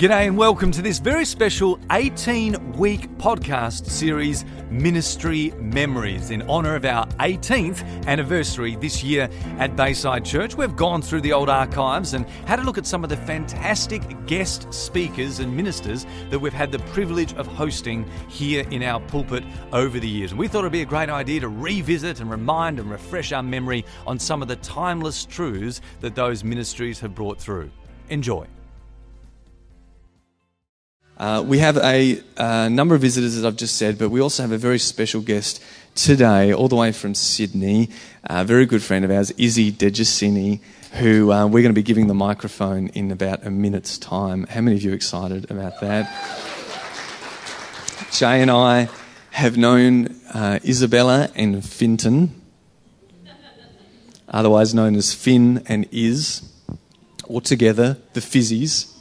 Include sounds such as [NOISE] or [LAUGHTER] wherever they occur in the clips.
G'day and welcome to this very special 18 week podcast series, Ministry Memories, in honour of our 18th anniversary this year at Bayside Church. We've gone through the old archives and had a look at some of the fantastic guest speakers and ministers that we've had the privilege of hosting here in our pulpit over the years. And we thought it'd be a great idea to revisit and remind and refresh our memory on some of the timeless truths that those ministries have brought through. Enjoy. Uh, we have a, a, number of visitors, as I've just said, but we also have a very special guest today, all the way from Sydney, a very good friend of ours, Izzy De Gersigny, who uh, we're going to be giving the microphone in about a minute's time. How many of you are excited about that? Jay and I have known uh, Isabella and Finton, otherwise known as Finn and Iz, or together, the Fizzies.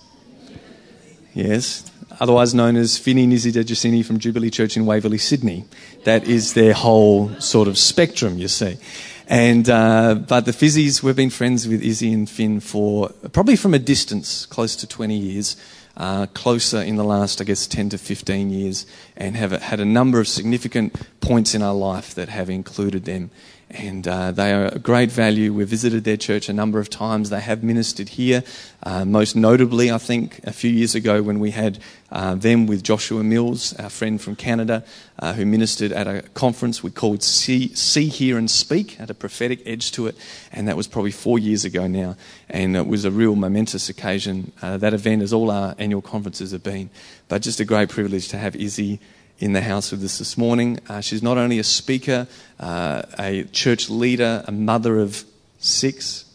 Yes, otherwise known as Finny Nizzi de from Jubilee Church in Waverley, Sydney. That is their whole sort of spectrum, you see. And, uh, but the Fizzies, we've been friends with Izzy and Finn for probably from a distance, close to 20 years. Uh, closer in the last, I guess, 10 to 15 years, and have had a number of significant points in our life that have included them and uh, they are a great value. We've visited their church a number of times. They have ministered here, uh, most notably, I think, a few years ago when we had uh, them with Joshua Mills, our friend from Canada, uh, who ministered at a conference we called See, See, Hear and Speak, had a prophetic edge to it, and that was probably four years ago now, and it was a real momentous occasion. Uh, that event, as all our annual conferences have been, but just a great privilege to have Izzy in the house with us this morning. Uh, she's not only a speaker, uh, a church leader, a mother of six,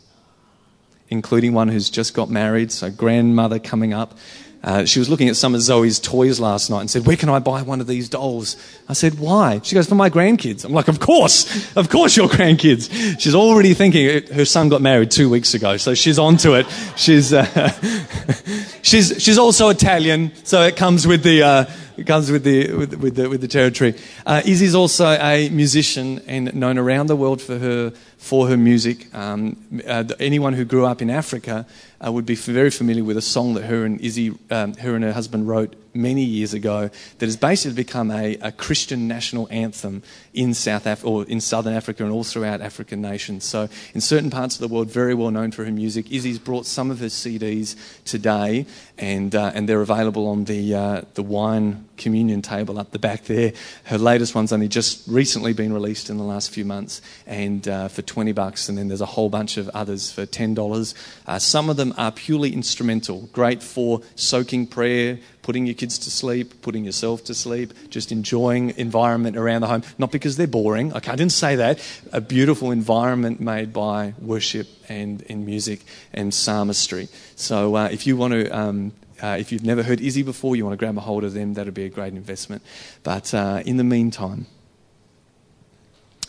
including one who's just got married, so grandmother coming up. Uh, she was looking at some of Zoe's toys last night and said, Where can I buy one of these dolls? I said, Why? She goes, For my grandkids. I'm like, Of course, of course, your grandkids. She's already thinking, her son got married two weeks ago, so she's onto it. She's, uh, [LAUGHS] she's, she's also Italian, so it comes with the, uh, it comes with the, with, with the, with the territory. Uh, Izzy's also a musician and known around the world for her, for her music. Um, uh, anyone who grew up in Africa uh, would be very familiar with a song that her and Izzy, um, her and her husband wrote many years ago that has basically become a, a Christian national anthem in South Af- or in Southern Africa and all throughout African nations. So, in certain parts of the world, very well known for her music. Izzy's brought some of her CDs today, and uh, and they're available on the uh, the wine communion table up the back there. Her latest one's only just recently been released in the last few months, and uh, for twenty bucks, and then there's a whole bunch of others for ten dollars. Uh, some of them are purely instrumental, great for soaking prayer putting your kids to sleep, putting yourself to sleep, just enjoying environment around the home. Not because they're boring. Okay, I didn't say that. A beautiful environment made by worship and, and music and psalmistry. So uh, if you want to. Um, uh, if you've never heard Izzy before, you want to grab a hold of them, that would be a great investment. But uh, in the meantime,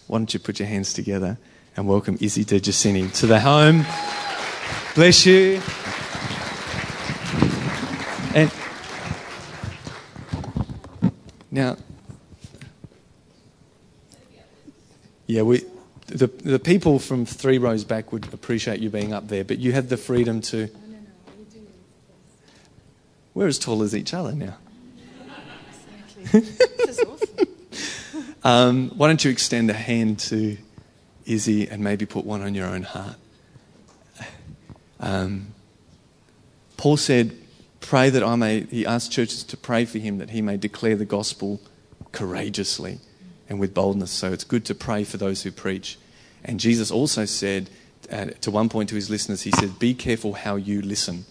why don't you put your hands together and welcome Izzy De Gersigny to the home. Bless you. And now, yeah, we, the, the people from three rows back would appreciate you being up there, but you had the freedom to. We're as tall as each other now. [LAUGHS] um, why don't you extend a hand to Izzy and maybe put one on your own heart? Um, Paul said, Pray that I may, he asked churches to pray for him that he may declare the gospel courageously and with boldness. So it's good to pray for those who preach. And Jesus also said, uh, to one point to his listeners, he said, Be careful how you listen.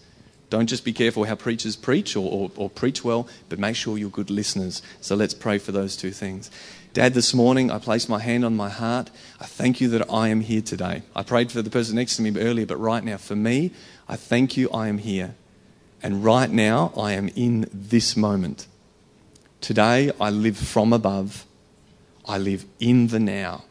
Don't just be careful how preachers preach or, or, or, preach well, but make sure you're good listeners. So let's pray for those two things. Dad, this morning I placed my hand on my heart. I thank you that I am here today. I prayed for the person next to me earlier, but right now, for me, I thank you I am here. And right now, I am in this moment. Today, I live from above. I live in the now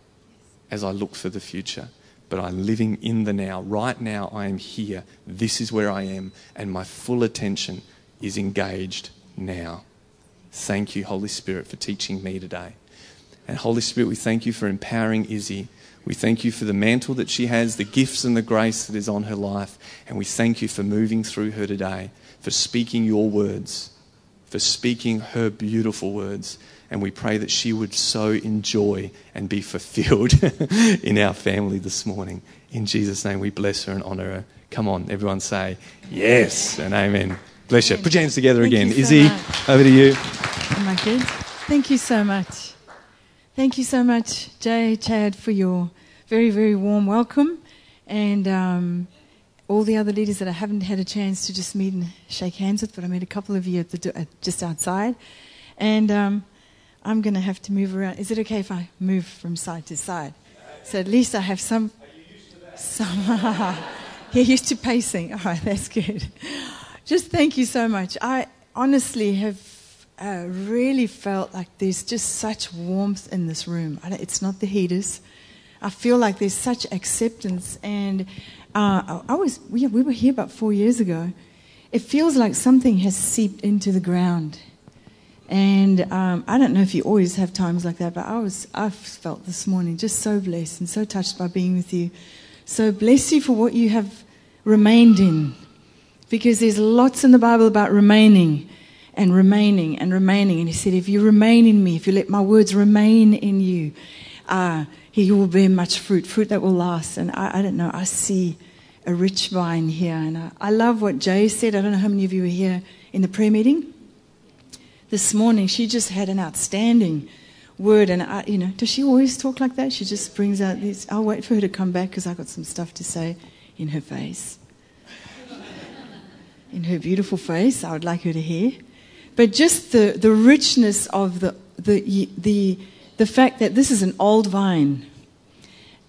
as I look for the future. But I'm living in the now. Right now, I am here. This is where I am. And my full attention is engaged now. Thank you, Holy Spirit, for teaching me today. And Holy Spirit, we thank you for empowering Izzy. We thank you for the mantle that she has, the gifts and the grace that is on her life. And we thank you for moving through her today. for speaking your words, for speaking her beautiful words. And we pray that she would so enjoy and be [LAUGHS] fulfilled in our family this morning. In Jesus' name, we bless her and honor her. Come on, everyone say yes and amen. Bless you. Put your hands together Thank again. so Izzy, much. over to you. I good? Thank you so much. Thank you so much, Jay, Chad, for your very, very warm welcome. And um, all the other leaders that I haven't had a chance to just meet and shake hands with, but I met a couple of you at the uh, just outside. And um, I'm going to have to move around. Is it okay if I move from side to side? So at least I have some. some [LAUGHS] You're used to pacing. All right, [LAUGHS] that's good. Just thank you so much. I honestly have uh, really felt like there's just such warmth in this room. It's not the heaters. I feel like there's such acceptance. And uh, I was, we, we were here about four years ago. It feels like something has seeped into the ground. And um, I don't know if you always have times like that, but I was, I felt this morning just so blessed and so touched by being with you. So bless you for what you have remained in because there's lots in the Bible about remaining and remaining and remaining. And he said, If you remain in me, if you let my words remain in you, uh, he will bear much fruit, fruit that will last. And I, I don't know, I see a rich vine here. And I, I love what Jay said. I don't know how many of you were here in the prayer meeting this morning. She just had an outstanding word. And, I, you know, does she always talk like that? She just brings out these. I'll wait for her to come back because I've got some stuff to say in her face in her beautiful face. I would like her to hear. But just the, the richness of the, the, the, the fact that this is an old vine.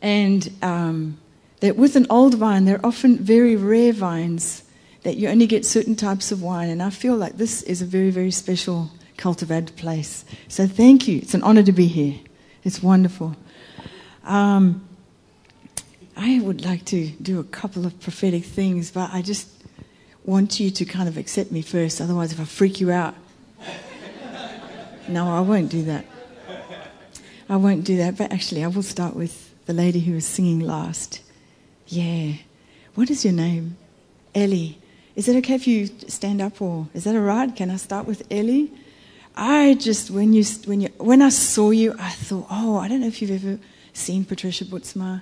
And um, that with an old vine, there are often very rare vines that you only get certain types of wine. And I feel like this is a very, very special cultivated place. So thank you. It's an honor to be here. It's wonderful. Um, I would like to do a couple of prophetic things, but I just want you to kind of accept me first. Otherwise, if I freak you out, no, I won't do that. I won't do that. But actually, I will start with the lady who was singing last. Yeah. What is your name? Ellie. Is it okay if you stand up, or is that all right? Can I start with Ellie? I just when you when you when I saw you, I thought, oh, I don't know if you've ever seen Patricia Bootsma.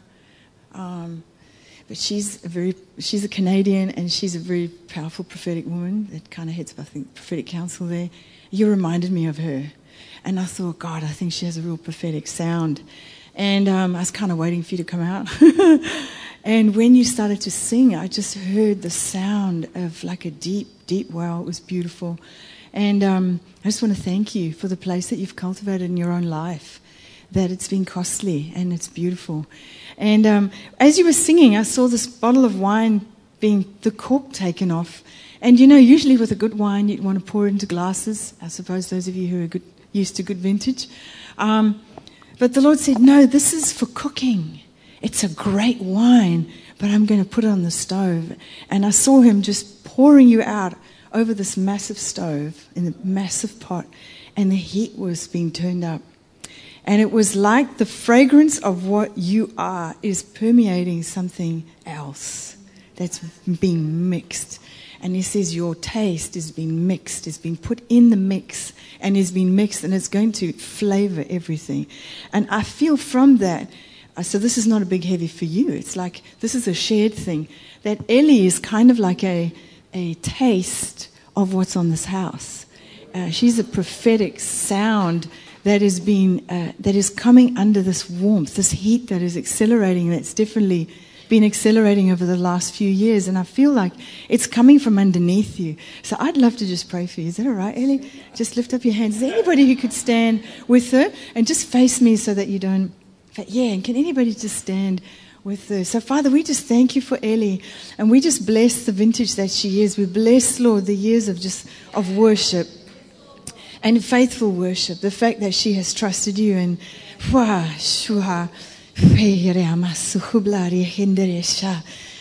Um, but she's a very she's a Canadian and she's a very powerful prophetic woman that kind of heads up I think prophetic council there. You reminded me of her, and I thought, God, I think she has a real prophetic sound. And um, I was kind of waiting for you to come out. [LAUGHS] and when you started to sing, I just heard the sound of like a deep, deep well. It was beautiful. And um, I just want to thank you for the place that you've cultivated in your own life that it's been costly and it's beautiful. And um, as you were singing, I saw this bottle of wine being the cork taken off. And you know, usually with a good wine, you'd want to pour it into glasses. I suppose those of you who are good, used to good vintage. Um, but the Lord said, No, this is for cooking. It's a great wine, but I'm going to put it on the stove. And I saw him just pouring you out over this massive stove in a massive pot, and the heat was being turned up. And it was like the fragrance of what you are is permeating something else that's being mixed. And he says, Your taste is being mixed, is being put in the mix, and is being mixed, and it's going to flavor everything. And I feel from that, uh, so this is not a big heavy for you. It's like this is a shared thing. That Ellie is kind of like a, a taste of what's on this house. Uh, she's a prophetic sound that is being uh, that is coming under this warmth, this heat that is accelerating. That's definitely been accelerating over the last few years, and I feel like it's coming from underneath you. So I'd love to just pray for you. Is that all right, Ellie? Just lift up your hands. Is there anybody who could stand with her and just face me so that you don't? Yeah, and can anybody just stand? With her. So, Father, we just thank you for Ellie, and we just bless the vintage that she is. We bless, Lord, the years of just of worship and faithful worship. The fact that she has trusted you and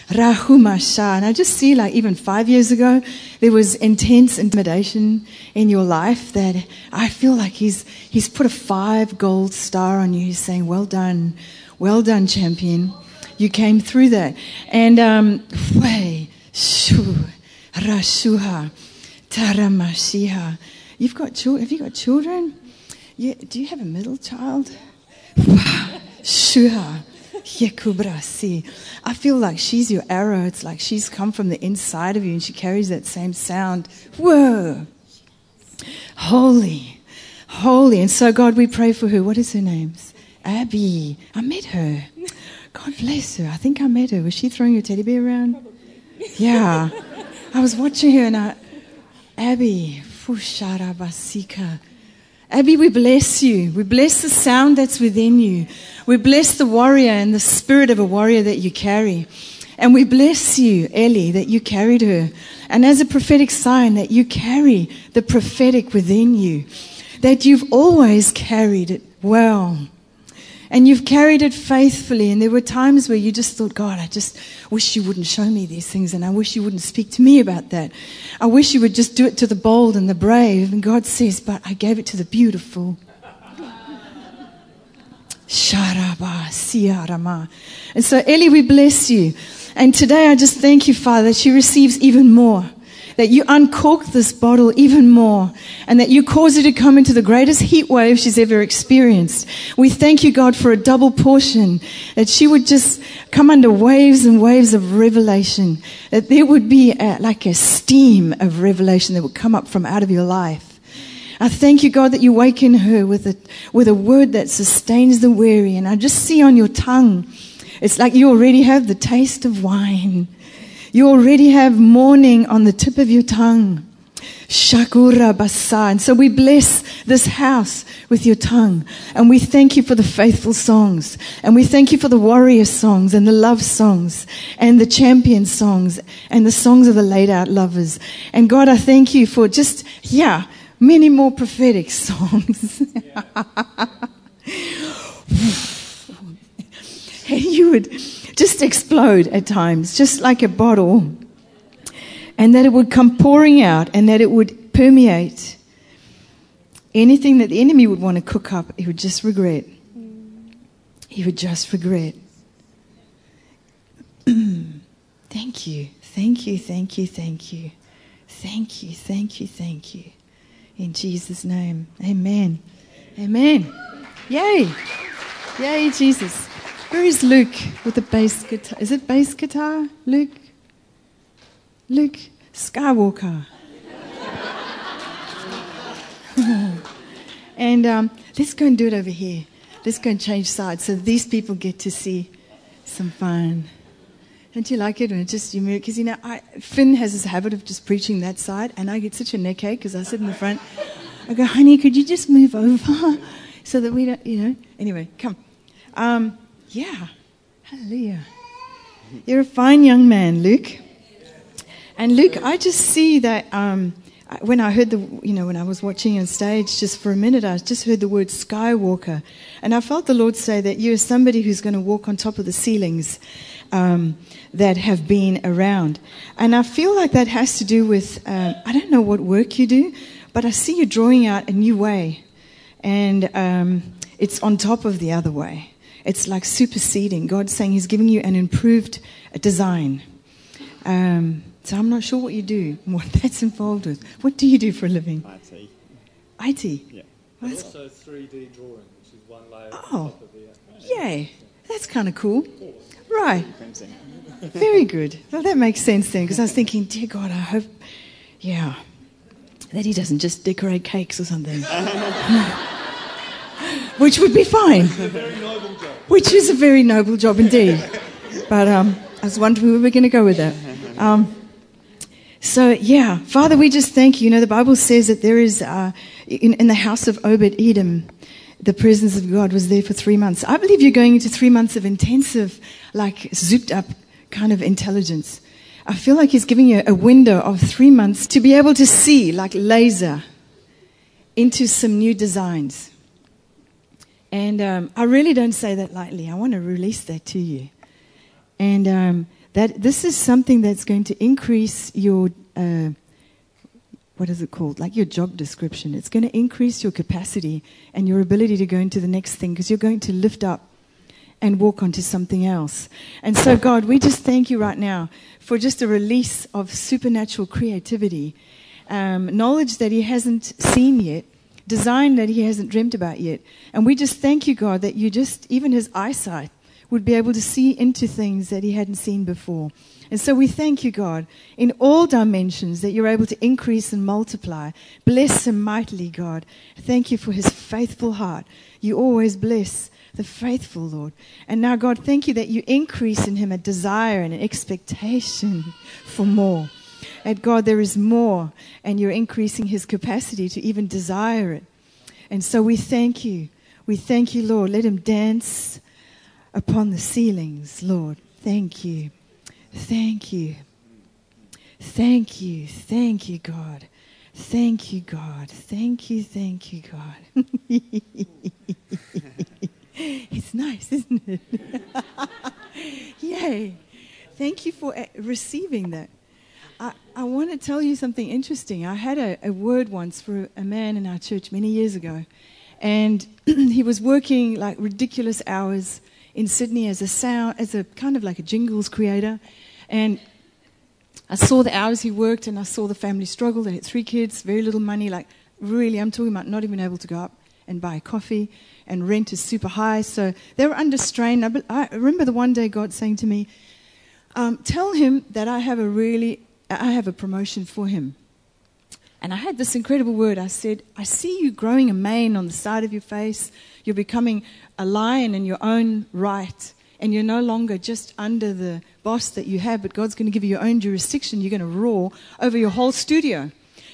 Rahumasha. And I just see like even five years ago, there was intense intimidation in your life that I feel like he's, he's put a five gold star on you. He's saying, well done, well done, champion. You came through that. And, um. You've got children. Have you got children? Yeah. Do you have a middle child? I feel like she's your arrow. It's like she's come from the inside of you and she carries that same sound. Whoa. Holy. Holy. And so, God, we pray for her. What is her name? Abby. I met her. God bless her. I think I met her. Was she throwing your teddy bear around? Yeah. [LAUGHS] I was watching her and I, Abby, Fushara Basika. Abby, we bless you. We bless the sound that's within you. We bless the warrior and the spirit of a warrior that you carry. And we bless you, Ellie, that you carried her. And as a prophetic sign, that you carry the prophetic within you. That you've always carried it well. And you've carried it faithfully. And there were times where you just thought, God, I just wish you wouldn't show me these things. And I wish you wouldn't speak to me about that. I wish you would just do it to the bold and the brave. And God says, but I gave it to the beautiful. And so, Ellie, we bless you. And today I just thank you, Father, that she receives even more that you uncork this bottle even more and that you cause her to come into the greatest heat wave she's ever experienced. We thank you, God, for a double portion, that she would just come under waves and waves of revelation, that there would be a, like a steam of revelation that would come up from out of your life. I thank you, God, that you waken her with a, with a word that sustains the weary. And I just see on your tongue, it's like you already have the taste of wine. You already have morning on the tip of your tongue. Shakura basa. And so we bless this house with your tongue. And we thank you for the faithful songs. And we thank you for the warrior songs and the love songs and the champion songs and the songs of the laid out lovers. And God, I thank you for just, yeah, many more prophetic [LAUGHS] songs. and [LAUGHS] you would just explode at times, just like a bottle. And that it would come pouring out and that it would permeate. Anything that the enemy would want to cook up, he would just regret. He would just regret. [CLEARS THROAT] thank you, thank you, thank you, thank you. Thank you, thank you, thank you. In Jesus' name, amen. Amen. Yay. Yay, Jesus. Where is Luke with the bass guitar? Is it bass guitar, Luke? Luke Skywalker. [LAUGHS] and um, let's go and do it over here. Let's go and change sides so these people get to see some fun. Don't you like it when it just you move? Because you know, I, Finn has this habit of just preaching that side, and I get such a neck ache because I sit in the front. I go, honey, could you just move over [LAUGHS] so that we don't, you know? Anyway, come. Um, yeah. Hallelujah. You're a fine young man, Luke. And Luke, I just see that um, when I heard the, you know, when I was watching on stage just for a minute, I just heard the word Skywalker. And I felt the Lord say that you're somebody who's going to walk on top of the ceilings um, that have been around. And I feel like that has to do with, um, I don't know what work you do, but I see you drawing out a new way. And um, it's on top of the other way. It's like superseding. God's saying He's giving you an improved design. Um, so I'm not sure what you do, [LAUGHS] what that's involved with. What do you do for a living? IT. IT. Yeah. But also 3D drawing, which is one layer Oh. on top of the other. Yay. That's kind of cool. Right. [LAUGHS] Very good. Well, that makes sense then, because I was thinking, dear God, I hope, yeah, that he doesn't just decorate cakes or something. [LAUGHS] Which would be fine. Which is a very noble job indeed. But um, I was wondering where we were going to go with that. Um, so, yeah, Father, we just thank you. You know, the Bible says that there is, uh, in, in the house of Obed Edom, the presence of God was there for three months. I believe you're going into three months of intensive, like, zooped up kind of intelligence. I feel like He's giving you a window of three months to be able to see, like laser, into some new designs. And um, I really don't say that lightly. I want to release that to you. And um, that this is something that's going to increase your, uh, what is it called? Like your job description. It's going to increase your capacity and your ability to go into the next thing because you're going to lift up and walk onto something else. And so, God, we just thank you right now for just a release of supernatural creativity, um, knowledge that he hasn't seen yet, design that he hasn't dreamt about yet. And we just thank you, God, that you just, even his eyesight, would be able to see into things that he hadn't seen before. And so we thank you, God, in all dimensions that you're able to increase and multiply. Bless him mightily, God. Thank you for his faithful heart. You always bless the faithful, Lord. And now, God, thank you that you increase in him a desire and an expectation [LAUGHS] for more. And God, there is more, and you're increasing his capacity to even desire it. And so we thank you. We thank you, Lord. Let him dance upon the ceilings, Lord. Thank you. Thank you. Thank you. Thank you, God. Thank you, God. Thank you, thank you, God. [LAUGHS] it's nice, isn't it? [LAUGHS] Yay. Thank you for receiving that. I, I want to tell you something interesting. I had a, a word once for a man in our church many years ago, and [CLEARS THROAT] he was working like ridiculous hours in Sydney as a sound, as a kind of like a jingles creator. And I saw the hours he worked and I saw the family struggle. They had three kids, very little money, like really, I'm talking about not even able to go up and buy coffee, and rent is super high. So they were under strain. I, remember the one day God saying to me, um, Tell him that I have a really, I have a promotion for him. And I had this incredible word. I said, I see you growing a mane on the side of your face. You're becoming a lion in your own right. And you're no longer just under the boss that you have, but God's going to give you your own jurisdiction. You're going to roar over your whole studio.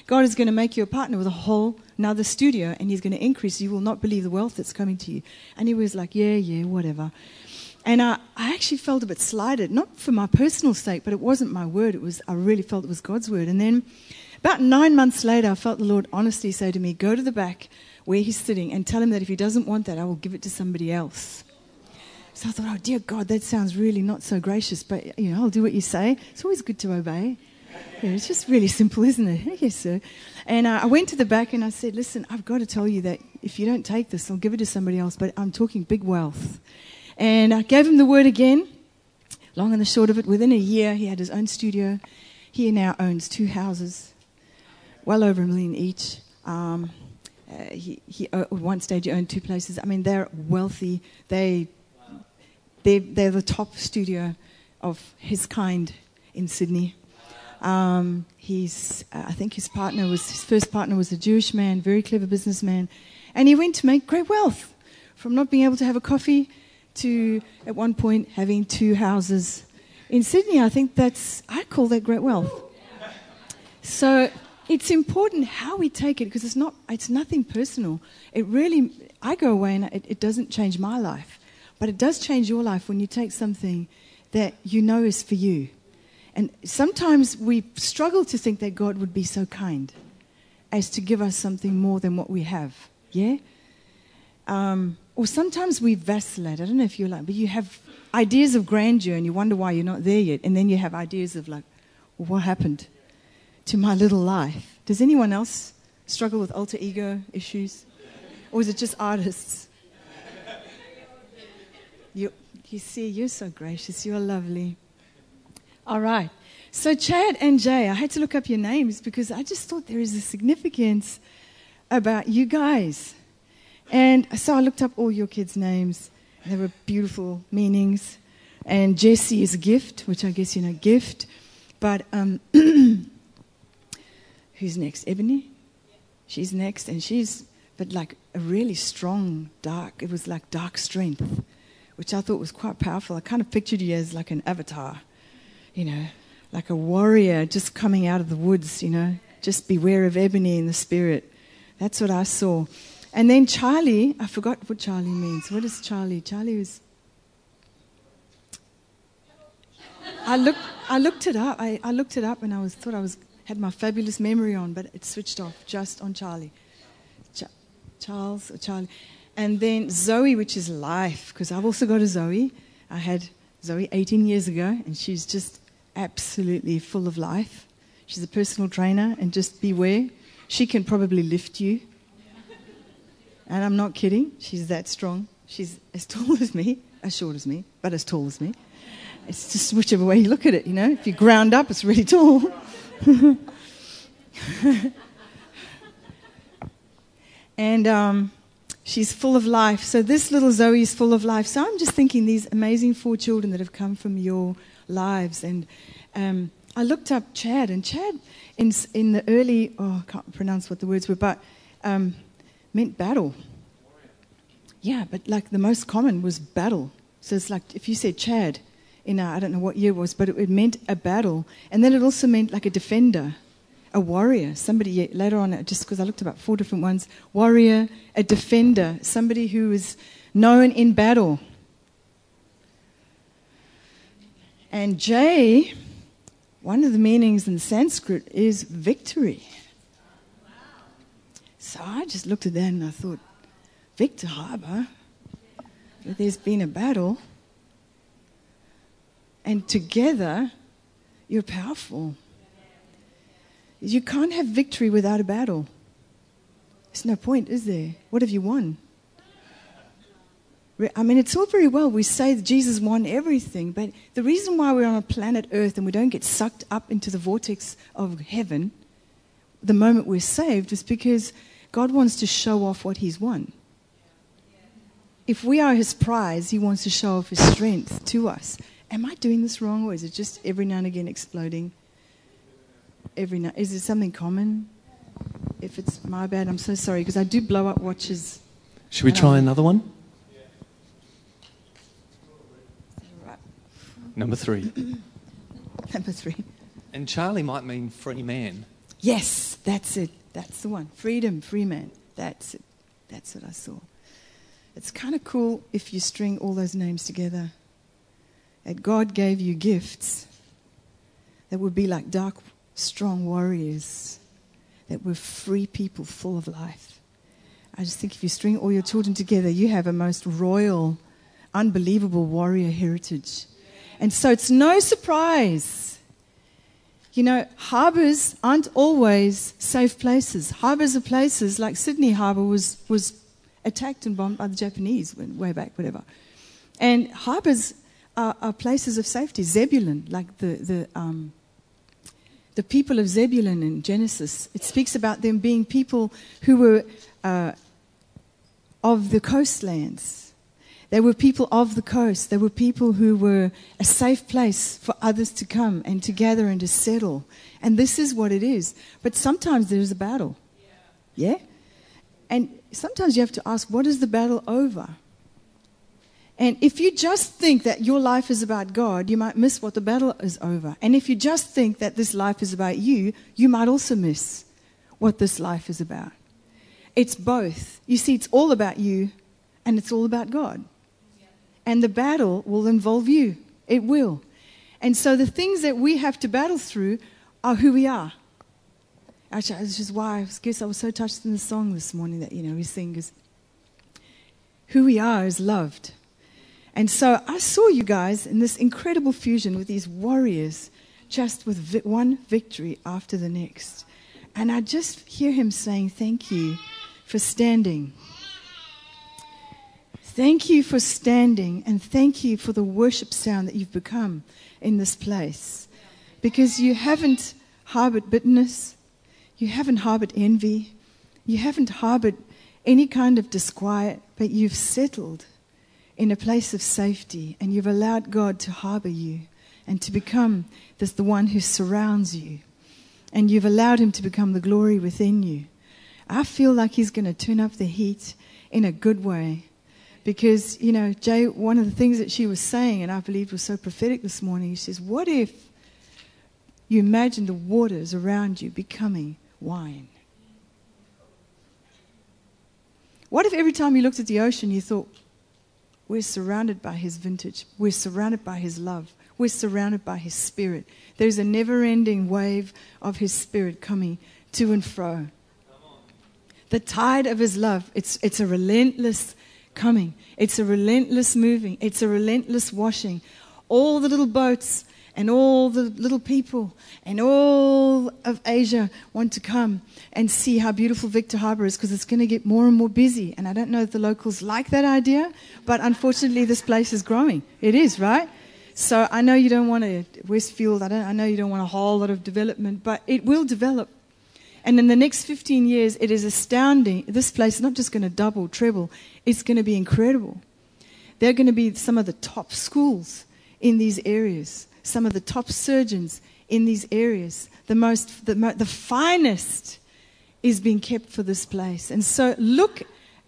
God is going to make you a partner with a whole another studio, and He's going to increase. You will not believe the wealth that's coming to you. And he was like, Yeah, yeah, whatever. And I, I actually felt a bit slighted, not for my personal sake, but it wasn't my word. It was I really felt it was God's word. And then about nine months later, I felt the Lord honestly say to me, Go to the back where he's sitting and tell him that if he doesn't want that, I will give it to somebody else. So I thought, Oh, dear God, that sounds really not so gracious, but you know, I'll do what you say. It's always good to obey. Yeah, it's just really simple, isn't it? [LAUGHS] Yes, sir. And uh, I went to the back and I said, Listen, I've got to tell you that if you don't take this, I'll give it to somebody else, but I'm talking big wealth. And I gave him the word again. Long and the short of it, within a year, he had his own studio. He now owns two houses well over a million each. Um, uh, he, he, uh, at one stage, he owned two places. I mean, they're wealthy. They, they, they're the top studio of his kind in Sydney. Um, he's, uh, I think his partner was, his first partner was a Jewish man, very clever businessman. And he went to make great wealth from not being able to have a coffee to, at one point, having two houses. In Sydney, I think that's, I call that great wealth. So, it's important how we take it because it's not it's nothing personal. It really i go away and it, it, doesn't change my life. But it does change your life when you take something that you know is for you. And sometimes we struggle to think that god would be so kind as to give us something more than what we have. Yeah? Um, or sometimes we vacillate i don't know if you're like but you have ideas of grandeur and you wonder why you're not there yet and then you have ideas of like well, what happened to my little life. Does anyone else struggle with alter ego issues? Or is it just artists? You, you see, you're so gracious. You're lovely. All right. So, Chad and Jay, I had to look up your names because I just thought there is a significance about you guys. And so I looked up all your kids' names. They were beautiful meanings. And Jesse is gift, which I guess you know, gift. But um, [CLEARS THROAT] who's next? Ebony? She's next, and she's, but like a really strong, dark, it was like dark strength, which I thought was quite powerful. I kind of pictured you as like an avatar, you know, like a warrior just coming out of the woods, you know, just beware of Ebony in the spirit. That's what I saw. And then Charlie, I forgot what Charlie means. What is Charlie? Charlie was. I looked, I looked it up. I, I looked it up and I was, thought I was had my fabulous memory on, but it switched off just on Charlie. Ch- Charles or Charlie. And then Zoe, which is life, because I've also got a Zoe. I had Zoe 18 years ago, and she's just absolutely full of life. She's a personal trainer, and just beware. She can probably lift you. And I'm not kidding, she's that strong. She's as tall as me. as short as me, but as tall as me. It's just whichever way you look at it, you know. If you ground up, it's really tall. [LAUGHS] and um, she's full of life. So this little Zoe is full of life. So I'm just thinking these amazing four children that have come from your lives. And um, I looked up Chad, and Chad in, in the early, oh, I can't pronounce what the words were, but um, meant battle. Yeah, but like the most common was battle. So it's like if you said Chad, in uh, I don't know what year it was, but it, it meant a battle. And then it also meant like a defender, a warrior. Somebody later on, uh, just because I looked about four different ones warrior, a defender, somebody who is known in battle. And Jay, one of the meanings in Sanskrit is victory. So I just looked at that and I thought, Victor Harbor, there's been a battle, and together you're powerful. You can't have victory without a battle. There's no point, is there? What have you won? I mean, it's all very well. We say that Jesus won everything, but the reason why we're on a planet Earth and we don't get sucked up into the vortex of heaven the moment we're saved is because God wants to show off what He's won. If we are His prize, He wants to show off His strength to us. Am I doing this wrong, or is it just every now and again exploding? Every now, is it something common? If it's my bad, I'm so sorry because I do blow up watches. Should we try um, another one? Number three. [COUGHS] Number three. And Charlie might mean free man. Yes, that's it. That's the one. Freedom, free man. That's it. That's what I saw. It's kind of cool if you string all those names together. That God gave you gifts that would be like dark, strong warriors, that were free people full of life. I just think if you string all your children together, you have a most royal, unbelievable warrior heritage. And so it's no surprise. You know, harbors aren't always safe places. Harbors are places like Sydney Harbor was, was attacked and bombed by the Japanese way back, whatever. And harbors are, are places of safety. Zebulun, like the, the, um, the people of Zebulun in Genesis, it speaks about them being people who were uh, of the coastlands. They were people of the coast. They were people who were a safe place for others to come and to gather and to settle. And this is what it is. But sometimes there's a battle. Yeah? And sometimes you have to ask, what is the battle over? And if you just think that your life is about God, you might miss what the battle is over. And if you just think that this life is about you, you might also miss what this life is about. It's both. You see, it's all about you and it's all about God. And the battle will involve you. It will. And so the things that we have to battle through are who we are. Actually, this is why I guess I was so touched in the song this morning that, you know, we sing is who we are is loved. And so I saw you guys in this incredible fusion with these warriors, just with vi- one victory after the next. And I just hear him saying, Thank you for standing. Thank you for standing, and thank you for the worship sound that you've become in this place. Because you haven't harbored bitterness, you haven't harbored envy, you haven't harbored any kind of disquiet, but you've settled in a place of safety and you've allowed God to harbor you and to become this, the one who surrounds you. And you've allowed Him to become the glory within you. I feel like He's going to turn up the heat in a good way. Because, you know, Jay, one of the things that she was saying, and I believe was so prophetic this morning, she says, What if you imagine the waters around you becoming wine? What if every time you looked at the ocean, you thought, we're surrounded by His vintage. We're surrounded by His love. We're surrounded by His Spirit. There's a never ending wave of His Spirit coming to and fro. The tide of His love, it's, it's a relentless coming, it's a relentless moving, it's a relentless washing. All the little boats and all the little people and all of Asia want to come and see how beautiful Victor Harbor is because it's going to get more and more busy. And I don't know if the locals like that idea, but unfortunately, this place is growing. It is, right? So I know you don't want a Westfield, I, don't, I know you don't want a whole lot of development, but it will develop. And in the next 15 years, it is astounding. This place is not just going to double, treble, it's going to be incredible. They're going to be some of the top schools in these areas, some of the top surgeons in these areas. The most, the, the finest is being kept for this place. And so look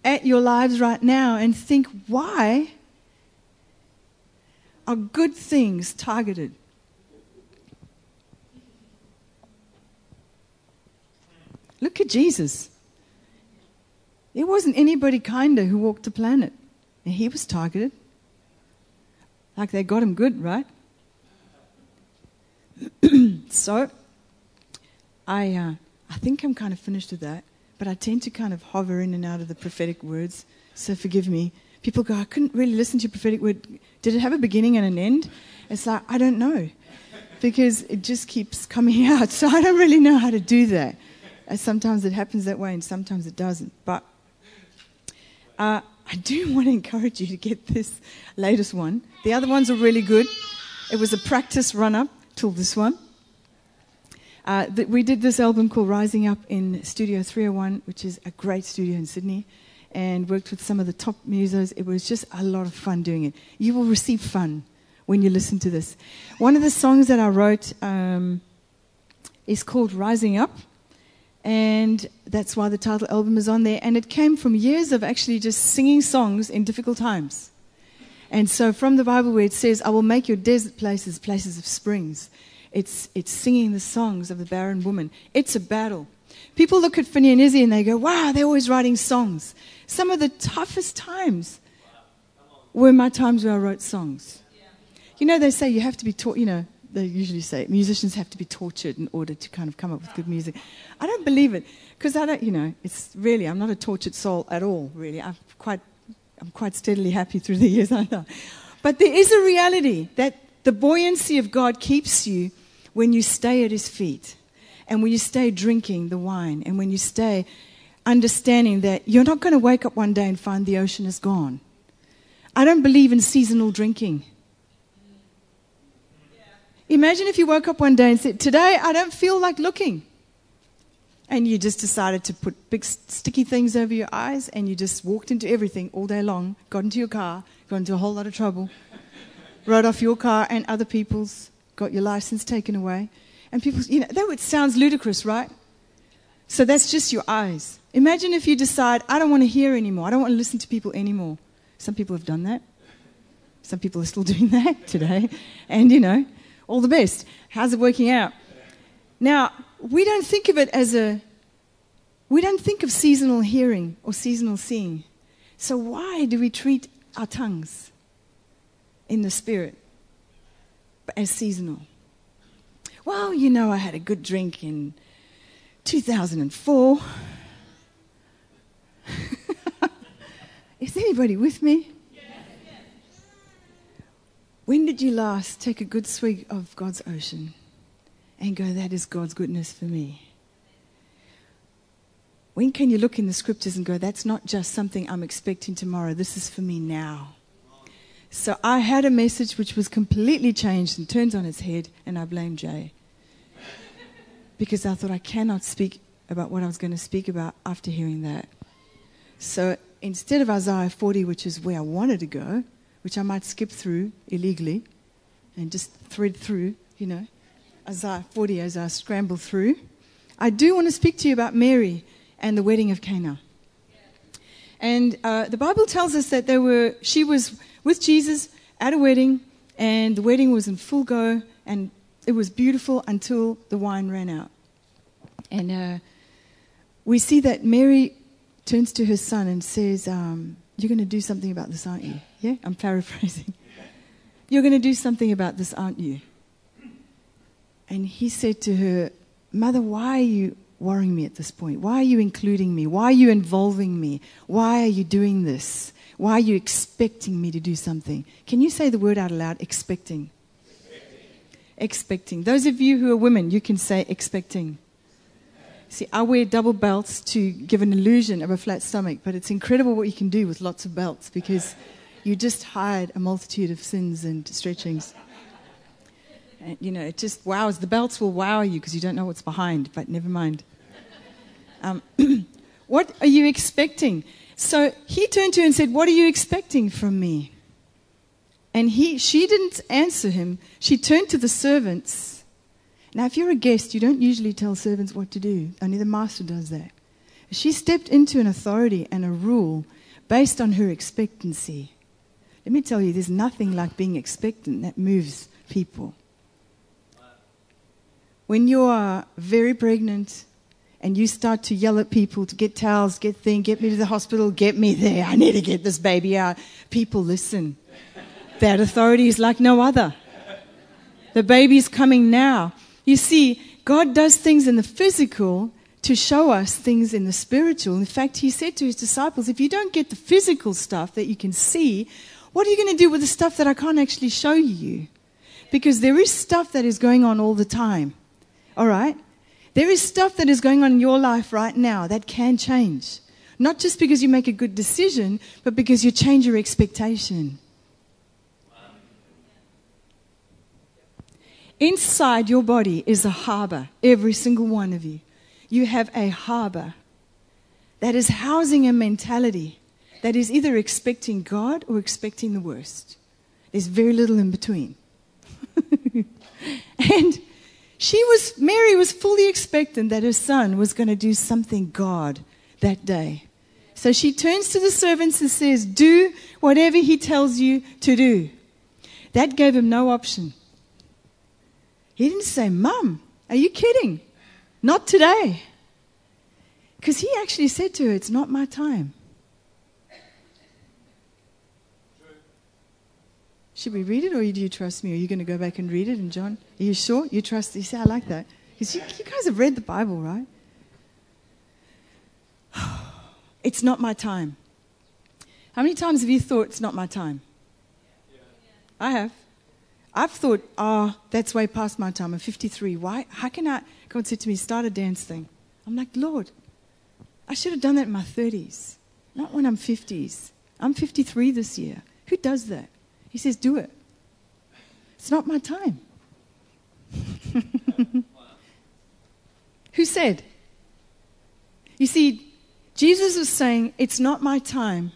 at your lives right now and think, why are good things targeted? Look at Jesus. There wasn't anybody kinder who walked the planet. And he was targeted. Like they got him good, right? [CLEARS THROAT] so, I, uh, I think I'm kind of finished with that, but I tend to kind of hover in and out of the prophetic words, so forgive me. People go, I couldn't really listen to your prophetic word. Did it have a beginning and an end? It's like, I don't know, because it just keeps coming [LAUGHS] out, so I don't really know how to do that. And sometimes it happens that way, and sometimes it doesn't. But uh, I do [LAUGHS] want to encourage you to get this latest one. The other ones are really good. It was a practice run up till this one. Uh, we did this album called Rising Up in Studio 301, which is a great studio in Sydney, and worked with some of the top musos. It was just a lot of fun doing it. You will receive fun when you listen to this. One of the songs that I wrote um, is called Rising Up and that's why the title album is on there. And it came from years of actually just singing songs in difficult times. And so from the Bible where it says, I will make your desert places places of springs, it's, it's singing the songs of the barren woman. It's a battle. People look at Finney and Izzy and they go, wow, they're always writing songs. Some of the toughest times were my times where I wrote songs. You know, they say you have to be taught, you know, they usually say musicians have to be tortured in order to kind of come up with good music. I don't believe it because I don't, you know, it's really, I'm not a tortured soul at all, really. I'm quite, I'm quite steadily happy through the [LAUGHS] years, I know. But there is a reality that the buoyancy of God keeps you when you stay at His feet and when you stay drinking the wine and when you stay understanding that you're not going to wake up one day and find the ocean is gone. I don't believe in seasonal drinking. Imagine if you woke up one day and said, Today I don't feel like looking. And you just decided to put big sticky things over your eyes and you just walked into everything all day long, got into your car, got into a whole lot of trouble, rode off your car and other people's, got your license taken away. And people, you know, that sounds ludicrous, right? So that's just your eyes. Imagine if you decide, I don't want to hear anymore. I don't want to listen to people anymore. Some people have done that. Some people are still [LAUGHS] doing that today. And, you know, all the best. How's it working out? Now, we don't think of it as a, we don't think of seasonal hearing or seasonal seeing. So, why do we treat our tongues in the spirit as seasonal? Well, you know, I had a good drink in 2004. [LAUGHS] Is anybody with me? When did you last take a good swig of God's ocean and go, that is God's goodness for me? When can you look in the scriptures and go, that's not just something I'm expecting tomorrow, this is for me now? So I had a message which was completely changed and turned on its head, and I blame Jay. Because I thought I cannot speak about what I was going to speak about after hearing that. So instead of Isaiah 40, which is where I wanted to go, which I might skip through illegally and just thread through, you know, Isaiah 40 as I scramble through. I do want to speak to you about Mary and the wedding of Cana. And uh, the Bible tells us that there were, she was with Jesus at a wedding, and the wedding was in full go, and it was beautiful until the wine ran out. And uh, we see that Mary turns to her son and says, um, You're going to do something about this, aren't you? Yeah, I'm paraphrasing. You're going to do something about this, aren't you? And he said to her, Mother, why are you worrying me at this point? Why are you including me? Why are you involving me? Why are you doing this? Why are you expecting me to do something? Can you say the word out loud? Expecting. Expecting. Those of you who are women, you can say expecting. See, I wear double belts to give an illusion of a flat stomach, but it's incredible what you can do with lots of belts because you just hide a multitude of sins and stretchings. And, you know, it just wows. The belts will wow you because you don't know what's behind, but never mind. Um, [CLEARS THROAT] what are you expecting? So he turned to her and said, What are you expecting from me? And he, she didn't answer him. She turned to the servants. Now, if you're a guest, you don't usually tell servants what to do, only the master does that. She stepped into an authority and a rule based on her expectancy. Let me tell you, there's nothing like being expectant that moves people. When you are very pregnant and you start to yell at people to get towels, get things, get me to the hospital, get me there, I need to get this baby out, people listen. That authority is like no other. The baby's coming now. You see, God does things in the physical to show us things in the spiritual. In fact, he said to his disciples, if you don't get the physical stuff that you can see, what are you going to do with the stuff that I can't actually show you? Because there is stuff that is going on all the time. All right? There is stuff that is going on in your life right now that can change. Not just because you make a good decision, but because you change your expectation. Inside your body is a harbor, every single one of you. You have a harbor that is housing a mentality that is either expecting God or expecting the worst. There's very little in between. [LAUGHS] and she was, Mary was fully expectant that her son was going to do something God that day. So she turns to the servants and says, Do whatever he tells you to do. That gave him no option. He didn't say, Mum, are you kidding? Not today. Because he actually said to her, It's not my time. Should we read it or do you trust me? Are you going to go back and read it? And John, are you sure? You trust? You say, I like that. Because you, you guys have read the Bible, right? [SIGHS] It's not my time. How many times have you thought it's not my time? I have. I've thought, oh, that's way past my time. I'm 53. Why? How can I? God said to me, start a dance thing. I'm like, Lord, I should have done that in my 30s, not when I'm 50s. I'm 53 this year. Who does that? He says, Do it. It's not my time. [LAUGHS] Who said? You see, Jesus was saying, It's not my time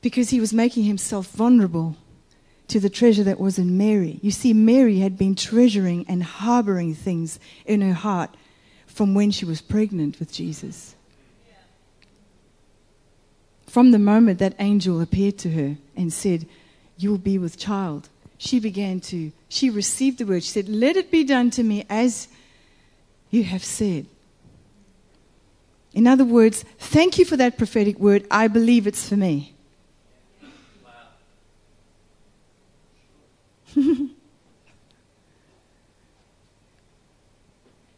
because he was making himself vulnerable to the treasure that was in Mary. You see, Mary had been treasuring and harboring things in her heart from when she was pregnant with Jesus. From the moment that angel appeared to her and said, You will be with child, she began to, she received the word. She said, Let it be done to me as you have said. In other words, thank you for that prophetic word. I believe it's for me. [LAUGHS]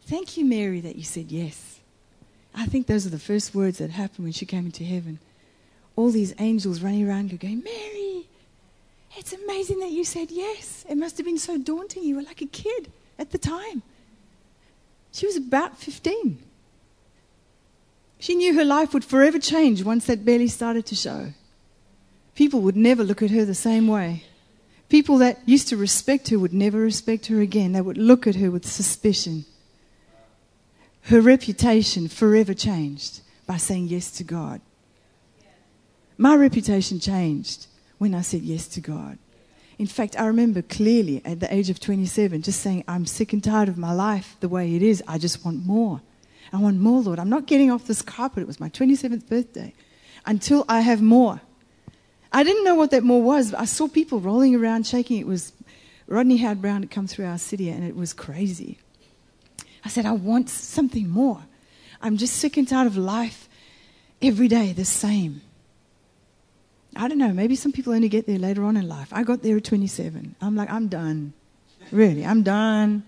Thank you, Mary, that you said yes. I think those are the first words that happened when she came into heaven all these angels running around you going, Mary, it's amazing that you said yes. It must have been so daunting. You were like a kid at the time. She was about 15. She knew her life would forever change once that belly started to show. People would never look at her the same way. People that used to respect her would never respect her again. They would look at her with suspicion. Her reputation forever changed by saying yes to God. My reputation changed when I said yes to God. In fact, I remember clearly at the age of 27 just saying, I'm sick and tired of my life the way it is. I just want more. I want more, Lord. I'm not getting off this carpet. It was my 27th birthday until I have more. I didn't know what that more was. but I saw people rolling around, shaking. It was Rodney Howard-Browne had come through our city, and it was crazy. I said, I want something more. I'm just sick and tired of life every day the same. I don't know, maybe some people only get there later on in life. I got there at 27. I'm like, I'm done. Really, I'm done.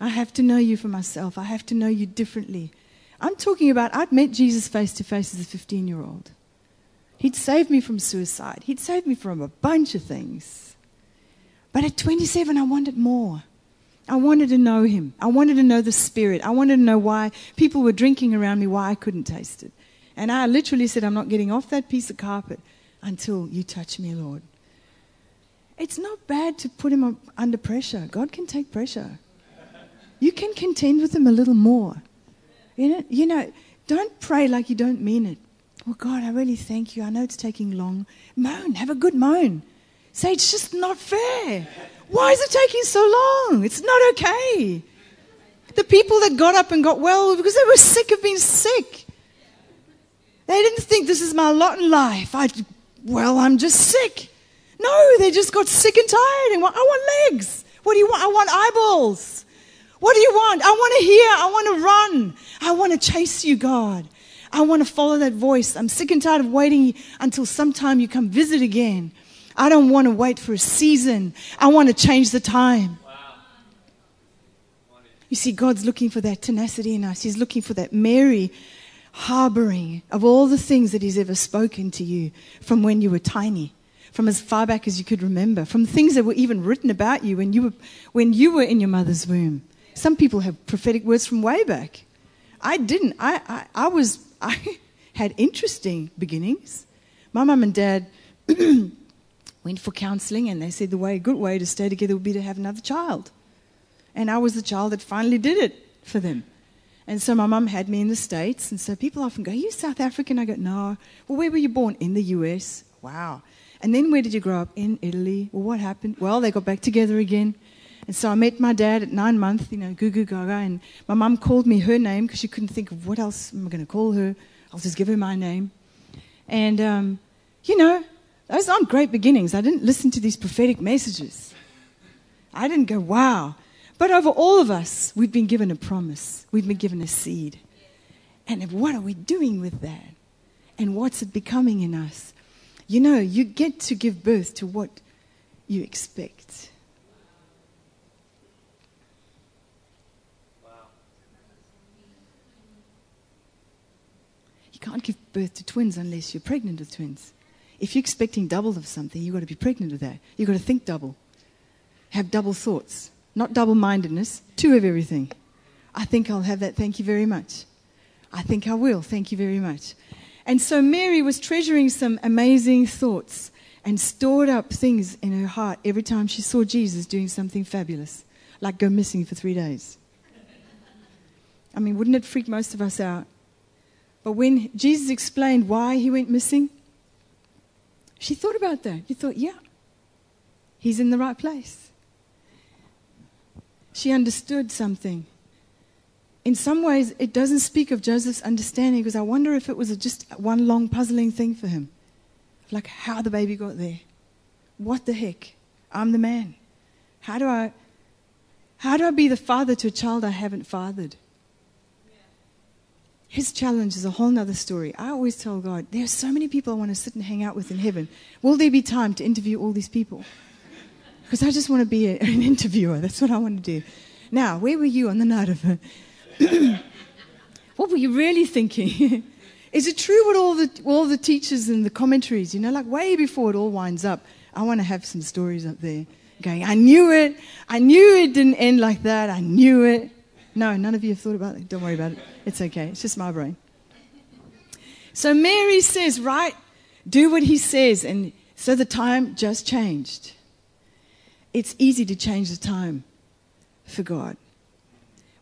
I have to know you for myself. I have to know you differently. I'm talking about, I'd met Jesus face to face as a 15 year old. He'd saved me from suicide, He'd saved me from a bunch of things. But at 27, I wanted more. I wanted to know him. I wanted to know the spirit. I wanted to know why people were drinking around me, why I couldn't taste it. And I literally said, I'm not getting off that piece of carpet until you touch me, Lord. It's not bad to put him under pressure. God can take pressure. You can contend with him a little more. You know, you know, don't pray like you don't mean it. Well, God, I really thank you. I know it's taking long. Moan, have a good moan. Say, it's just not fair. Why is it taking so long? It's not okay. The people that got up and got well because they were sick of being sick. They didn't think this is my lot in life. I, well, I'm just sick. No, they just got sick and tired and want, I want legs. What do you want? I want eyeballs. What do you want? I want to hear. I want to run. I want to chase you, God. I want to follow that voice. I'm sick and tired of waiting until sometime you come visit again. I don't want to wait for a season. I want to change the time. Wow. You see, God's looking for that tenacity in us. He's looking for that Mary harboring of all the things that He's ever spoken to you from when you were tiny, from as far back as you could remember, from things that were even written about you when you were, when you were in your mother's womb. Some people have prophetic words from way back. I didn't. I, I, I was, [LAUGHS] I had interesting beginnings. My mum and dad [CLEARS THROAT] went for counseling and they said the way, a good way to stay together would be to have another child. And I was the child that finally did it for them. And so my mum had me in the States. And so people often go, you South African? I go, No. Well, where were you born? In the US. Wow. And then where did you grow up? In Italy. Well, what happened? Well, they got back together again. And so I met my dad at nine months, you know, goo goo gaga. And my mum called me her name because she couldn't think of what else am I going to call her. I'll just give her my name. And, um, you know, those aren't great beginnings. I didn't listen to these prophetic messages. I didn't go, wow. But over all of us, we've been given a promise, we've been given a seed. And what are we doing with that? And what's it becoming in us? You know, you get to give birth to what you expect. You can't give birth to twins unless you're pregnant with twins. If you're expecting double of something, you've got to be pregnant with that. You've got to think double, have double thoughts, not double mindedness, two of everything. I think I'll have that. Thank you very much. I think I will. Thank you very much. And so Mary was treasuring some amazing thoughts and stored up things in her heart every time she saw Jesus doing something fabulous, like go missing for three days. I mean, wouldn't it freak most of us out? But when Jesus explained why he went missing, she thought about that. You thought, yeah, he's in the right place. She understood something. In some ways, it doesn't speak of Joseph's understanding because I wonder if it was just one long puzzling thing for him. Like how the baby got there. What the heck? I'm the man. How do I how do I be the father to a child I haven't fathered? His challenge is a whole nother story. I always tell God, there are so many people I want to sit and hang out with in heaven. Will there be time to interview all these people? Because I just want to be a, an interviewer. That's what I want to do. Now, where were you on the night of it? [COUGHS] what were you really thinking? [LAUGHS] is it true what all the, all the teachers and the commentaries, you know, like way before it all winds up, I want to have some stories up there going, I knew it. I knew it didn't end like that. I knew it. No, none of you have thought about it. Don't worry about it. It's okay. It's just my brain. So Mary says, right, do what he says. And so the time just changed. It's easy to change the time for God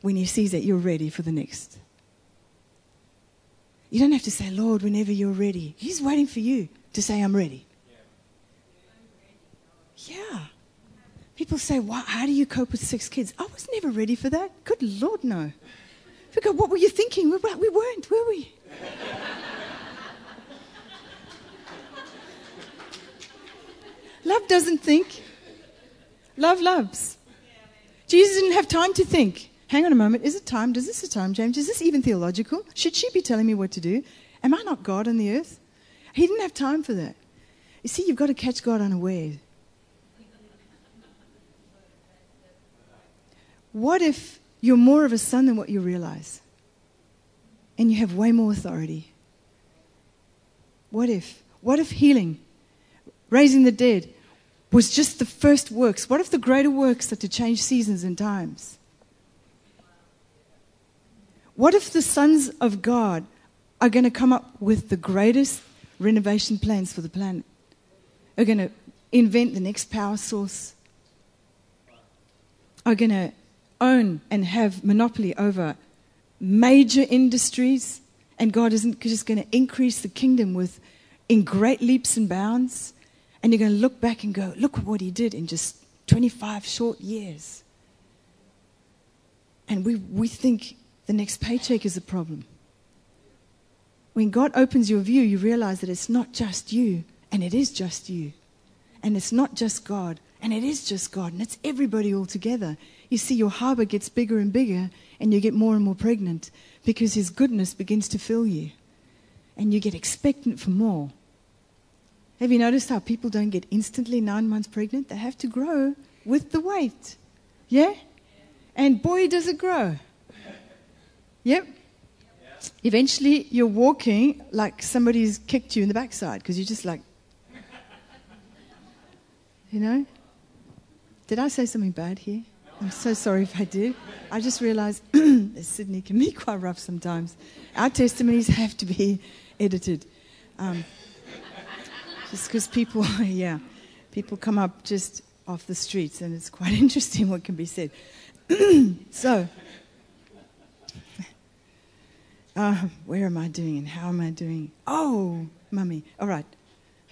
when he sees that you're ready for the next. You don't have to say, Lord, whenever you're ready. He's waiting for you to say, I'm ready. Yeah. People say, well, How do you cope with six kids? I was never ready for that. Good Lord, no. Because what were you thinking? We, we weren't, were we? [LAUGHS] Love doesn't think, love loves. Jesus didn't have time to think. Hang on a moment. Is it time? Does this a time, James? Is this even theological? Should she be telling me what to do? Am I not God on the earth? He didn't have time for that. You see, you've got to catch God unaware. What if you're more of a son than what you realize? And you have way more authority. What if? What if healing, raising the dead, was just the first works? What if the greater works are to change seasons and times? What if the sons of God are going to come up with the greatest renovation plans for the planet? Are going to invent the next power source? Are going to own and have monopoly over major industries? And God isn't just going to increase the kingdom with in great leaps and bounds? And you're going to look back and go, look what he did in just 25 short years. And we, we think the next paycheck is a problem. When God opens your view, you realize that it's not just you, and it is just you. And it's not just God, and it is just God, and it's everybody all together. You see, your harbor gets bigger and bigger, and you get more and more pregnant because His goodness begins to fill you. And you get expectant for more. Have you noticed how people don't get instantly nine months pregnant? They have to grow with the weight. Yeah? And boy, does it grow. Yep. Eventually, you're walking like somebody's kicked you in the backside because you're just like, you know? Did I say something bad here? I'm so sorry if I did. I just realized [CLEARS THROAT] Sydney can be [LAUGHS] quite rough sometimes. Our testimonies have to be [LAUGHS] edited. Um, just because people, [LAUGHS] yeah, people come up just off the streets and it's quite [LAUGHS] interesting what can be said. [CLEARS THROAT] so, [LAUGHS] uh, where am I doing and how am I doing? Oh, mummy. All right.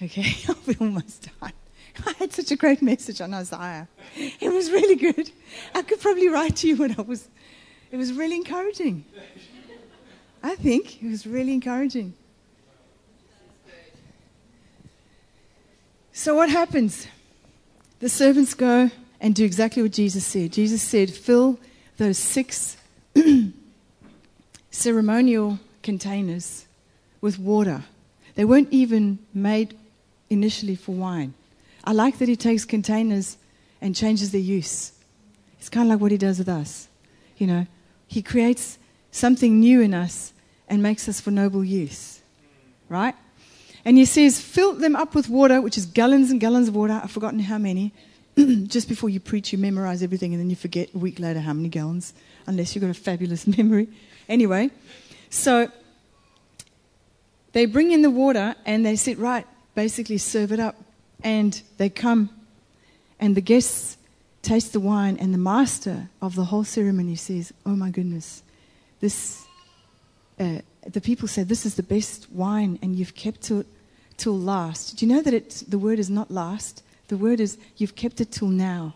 Okay, we almost done. I had such a great message on Isaiah. It was really good. I could probably write to you when I was. It was really encouraging. I think it was really encouraging. So, what happens? The servants go and do exactly what Jesus said. Jesus said, fill those six [CLEARS THROAT] ceremonial containers with water. They weren't even made initially for wine. I like that he takes containers and changes their use. It's kind of like what he does with us. You know, he creates something new in us and makes us for noble use. Right? And he says, fill them up with water, which is gallons and gallons of water. I've forgotten how many. [CLEARS THROAT] Just before you preach, you memorize everything and then you forget a week later how many gallons, unless you've got a fabulous [LAUGHS] memory. Anyway, so they bring in the water and they sit right, basically serve it up. And they come and the guests taste the wine and the master of the whole ceremony says, Oh my goodness, this, uh, the people say, This is the best wine and you've kept it till last. Do you know that it's, the word is not last? The word is you've kept it till now.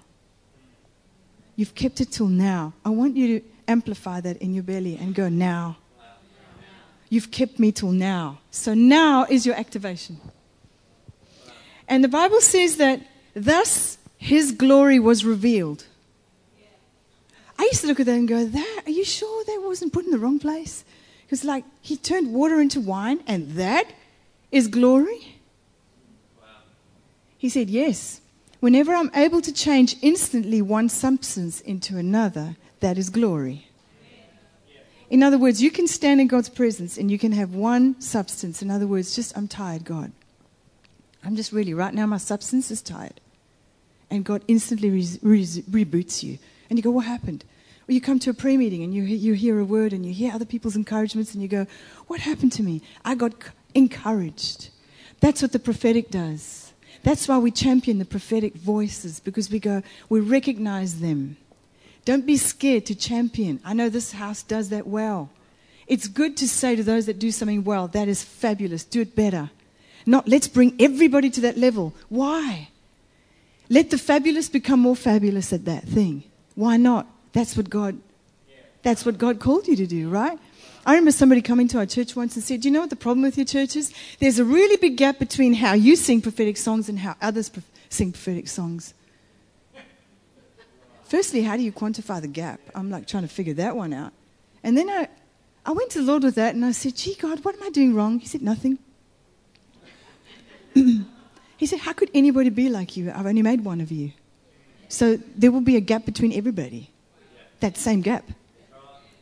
You've kept it till now. I want you to amplify that in your belly and go now. You've kept me till now. So now is your activation. And the Bible says that thus his glory was revealed. I used to look at that and go, that, are you sure that wasn't put in the wrong place? Because, like, he turned water into wine, and that is glory? He said, Yes. Whenever I'm able to change instantly one substance into another, that is glory. In other words, you can stand in God's presence and you can have one substance. In other words, just, I'm tired, God. I'm just really, right now, my substance is tired. And God instantly re- re- reboots you. And you go, What happened? Or you come to a prayer meeting and you, you hear a word and you hear other people's encouragements and you go, What happened to me? I got encouraged. That's what the prophetic does. That's why we champion the prophetic voices because we go, we recognize them. Don't be scared to champion. I know this house does that well. It's good to say to those that do something well, that is fabulous, do it better. Not let's bring everybody to that level. Why? Let the fabulous become more fabulous at that thing. Why not? That's what God that's what God called you to do, right? I remember somebody coming to our church once and said, Do you know what the problem with your church is? There's a really big gap between how you sing prophetic songs and how others sing prophetic songs. Firstly, how do you quantify the gap? I'm like trying to figure that one out. And then I, I went to the Lord with that and I said, Gee, God, what am I doing wrong? He said, Nothing. [CLEARS THROAT] he said, How could anybody be like you? I've only made one of you. So there will be a gap between everybody. That same gap.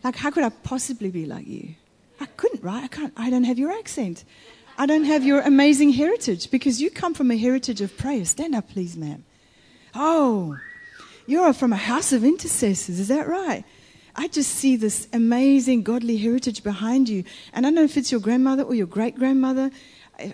Like, how could I possibly be like you? I couldn't, right? I can't. I don't have your accent. I don't have your amazing heritage because you come from a heritage of prayer. Stand up, please, ma'am. Oh, you're from a house of intercessors. Is that right? I just see this amazing godly heritage behind you. And I don't know if it's your grandmother or your great grandmother.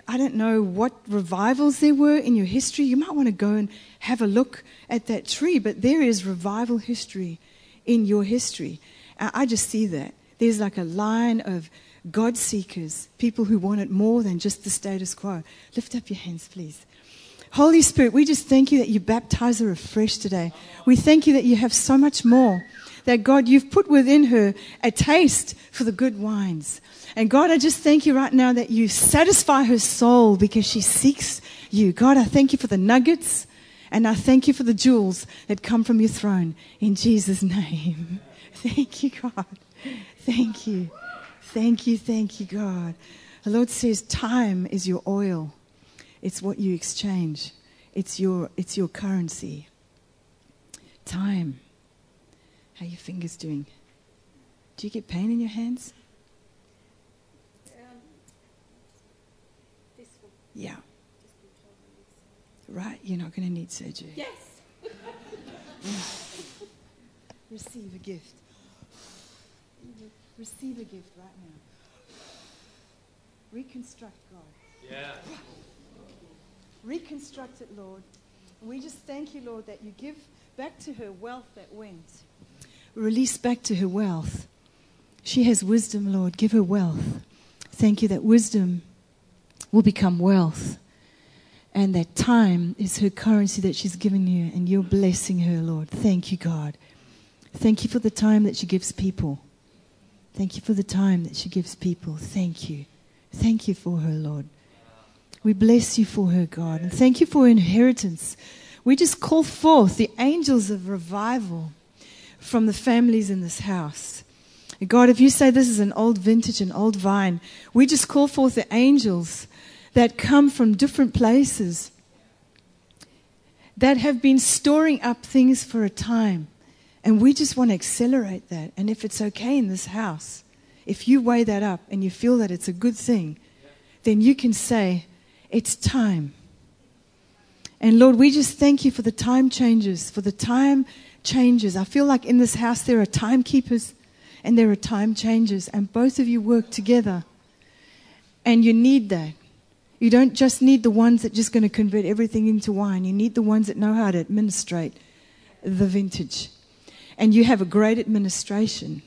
I don't know what revivals there were in your history. You might want to go and have a look at that tree, but there is revival history in your history. I just see that. There's like a line of God seekers, people who want it more than just the status quo. Lift up your hands, please. Holy Spirit, we just thank you that you baptize her afresh today. We thank you that you have so much more. That God, you've put within her a taste for the good wines. And God, I just thank you right now that you satisfy her soul because she seeks you. God, I thank you for the nuggets and I thank you for the jewels that come from your throne in Jesus' [LAUGHS] name. [LAUGHS] Thank you, God. Thank you. Thank you, thank you, God. The Lord says time is your oil. It's what you exchange. It's your it's your currency. Time. How are your fingers doing? Do you get pain in your hands? Yeah. Right, you're not going to need surgery. Yes. [LAUGHS] Receive a gift. Receive a gift right now. Reconstruct, God. Yeah. Reconstruct it, Lord. And we just thank you, Lord, that you give back to her wealth that went. Release back to her wealth. She has wisdom, Lord. Give her wealth. Thank you that wisdom will become wealth. And that time is her currency that she's given you, and you're blessing her, Lord. Thank you, God. Thank you for the time that she gives people. Thank you for the time that she gives people. Thank you. Thank you for her, Lord. We bless you for her, God. And thank you for inheritance. We just call forth the angels of revival from the families in this house. God, if you say this is an old vintage, an old vine, we just call forth the angels that come from different places that have been storing up things for a time. And we just want to accelerate that. And if it's okay in this house, if you weigh that up and you feel that it's a good thing, then you can say, It's time. And Lord, we just thank you for the time changes, for the time changes. I feel like in this house there are timekeepers and there are time changes, and both of you work together. And you need that. You don't just need the ones that are just going to convert everything into wine. You need the ones that know how to administrate the vintage. And you have a great administration.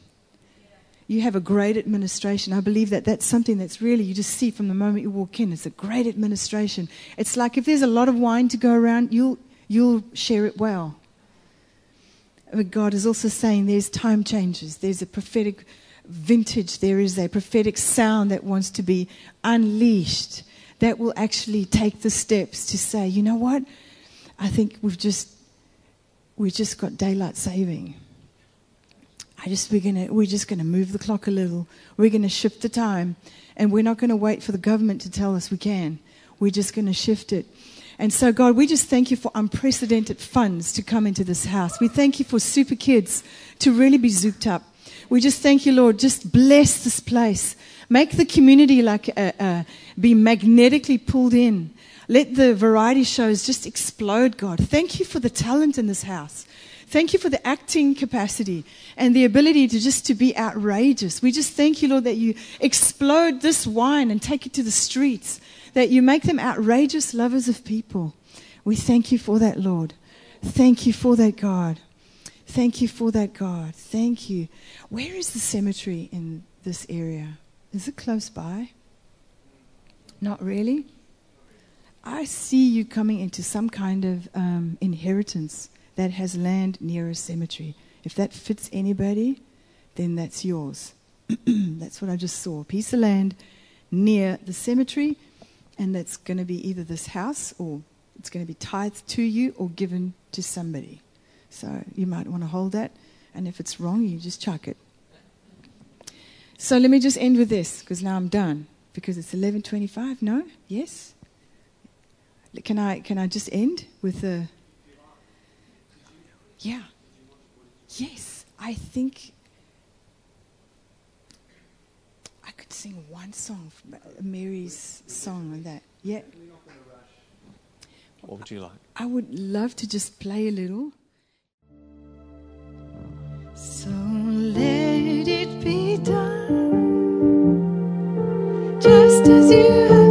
You have a great administration. I believe that that's something that's really, you just see from the moment you walk in. It's a great administration. It's like if there's a lot of wine to go around, you'll, you'll share it well. But God is also saying there's time changes, there's a prophetic vintage, there is a prophetic sound that wants to be unleashed that will actually take the steps to say, you know what? I think we've just we just got daylight saving. I just we're gonna we're just gonna move the clock a little. We're gonna shift the time, and we're not gonna wait for the government to tell us we can. We're just gonna shift it. And so, God, we just thank you for unprecedented funds to come into this house. We thank you for super kids to really be zooped up. We just thank you, Lord. Just bless this place. Make the community like uh, uh, be magnetically pulled in. Let the variety shows just explode, God. Thank you for the talent in this house. Thank you for the acting capacity and the ability to just to be outrageous. We just thank you, Lord, that you explode this wine and take it to the streets, that you make them outrageous lovers of people. We thank you for that, Lord. Thank you for that, God. Thank you for that, God. Thank you. Where is the cemetery in this area? Is it close by? Not really. I see you coming into some kind of um, inheritance that has land near a cemetery. If that fits anybody, then that's yours. [CLEARS THROAT] that's what I just saw. A piece of land near the cemetery, and that's going to be either this house or it's going to be tithed to you or given to somebody. So you might want to hold that, and if it's wrong, you just chuck it. So let me just end with this because now I'm done because it's 11:25. No? Yes? Can I can I just end with a Yeah. Yes, I think I could sing one song, Mary's song on that. Yeah. What would you like? I would love to just play a little. So let it be done, just as you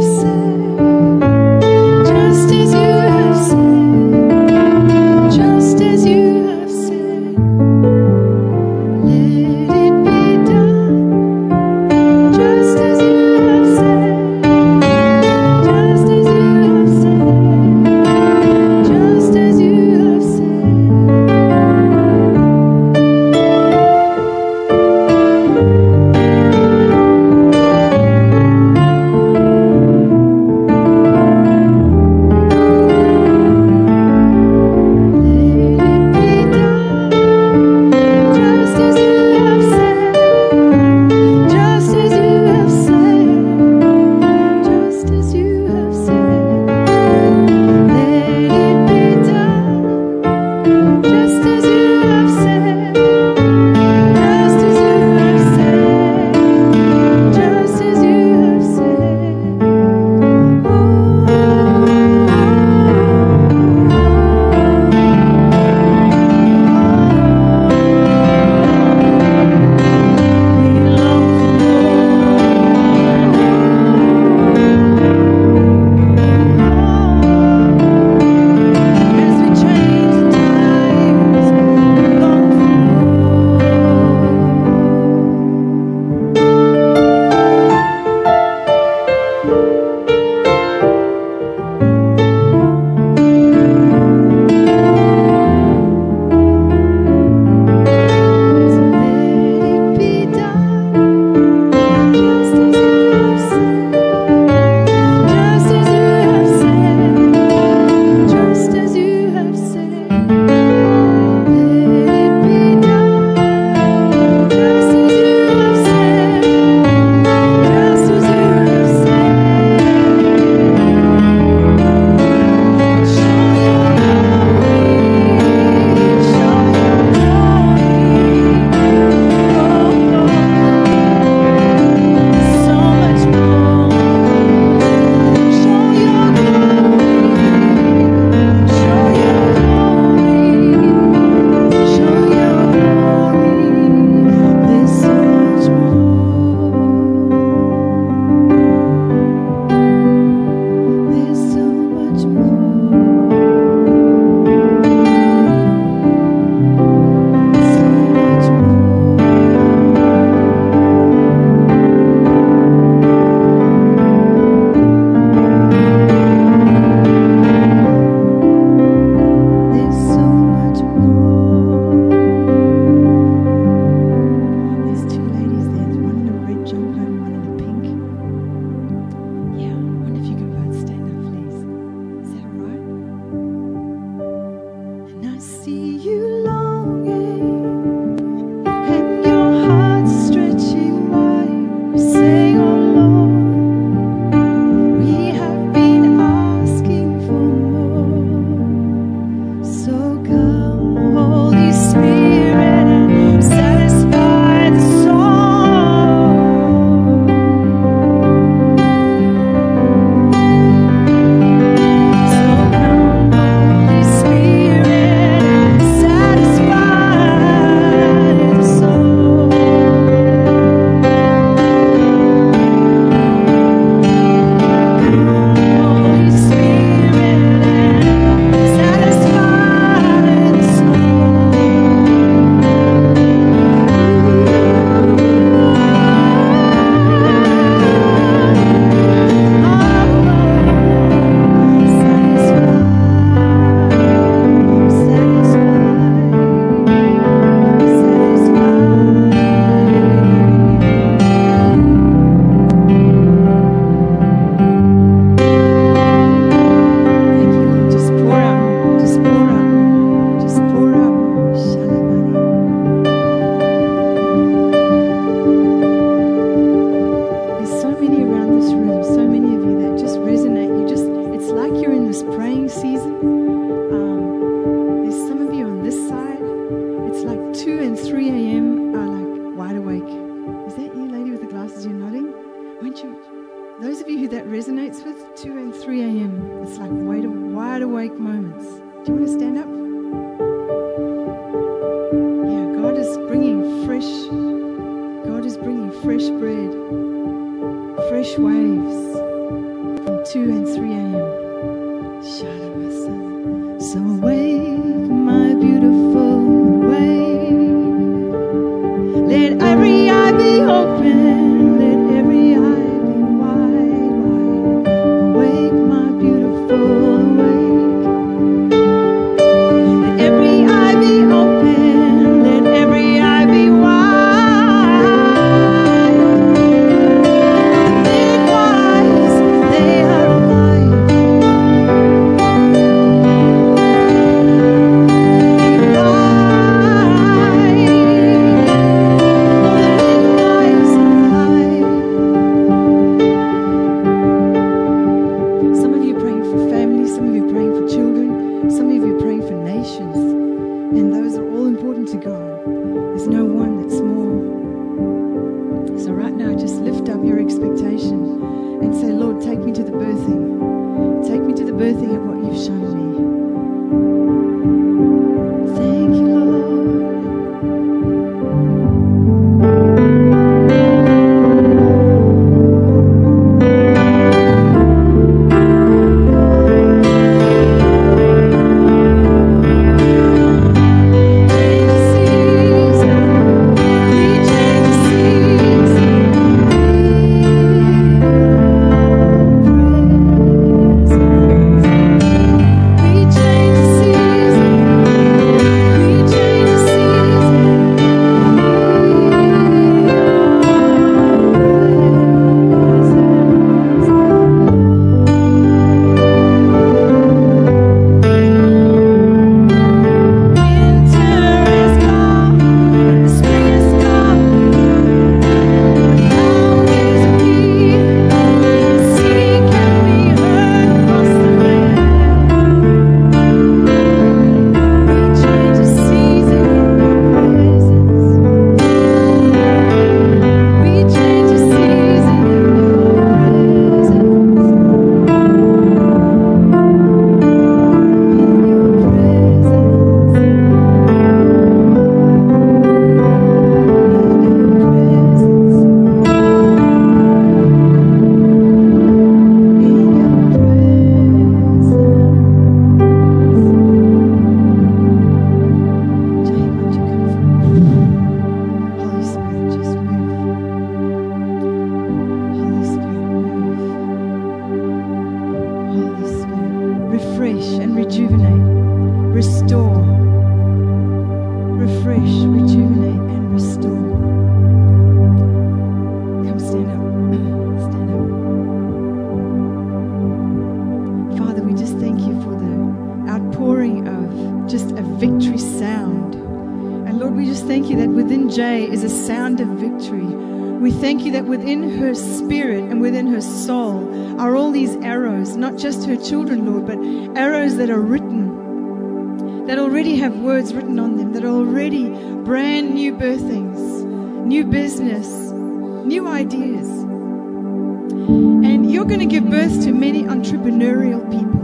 not just her children, Lord, but arrows that are written, that already have words written on them, that are already brand new birthings, new business, new ideas. And you're going to give birth to many entrepreneurial people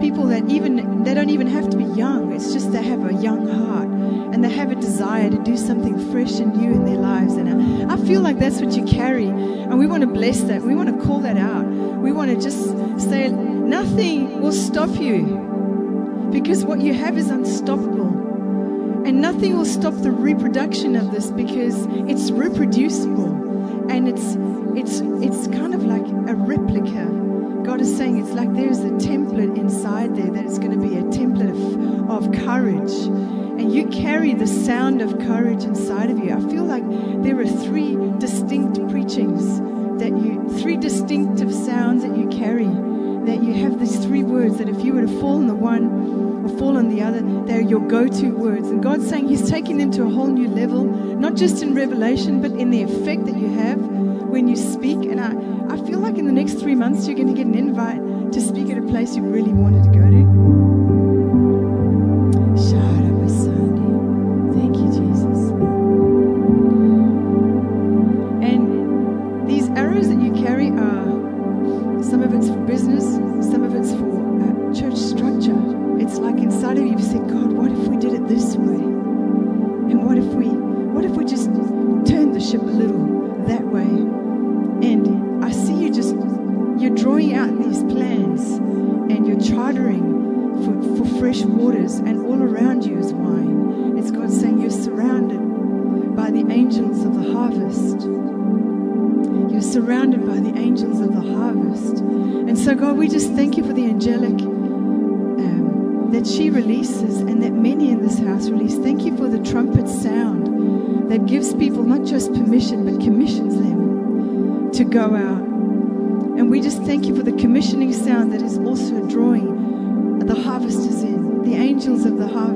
people that even they don't even have to be young it's just they have a young heart and they have a desire to do something fresh and new in their lives and I, I feel like that's what you carry and we want to bless that we want to call that out we want to just say nothing will stop you because what you have is unstoppable and nothing will stop the reproduction of this because it's reproducible and it's it's it's kind of like a replica God is saying it's like there's a template inside there that is going to be a template of, of courage. And you carry the sound of courage inside of you. I feel like there are three distinct preachings that you, three distinctive sounds that you carry. That you have these three words that if you were to fall on the one or fall on the other, they're your go to words. And God's saying He's taking them to a whole new level, not just in revelation, but in the effect that you have when you speak. And I, I feel like in the next three months, you're going to get an invite to speak at a place you really wanted to go to. gives people not just permission, but commissions them to go out. And we just thank you for the commissioning sound that is also a drawing. The harvesters in, the angels of the harvest.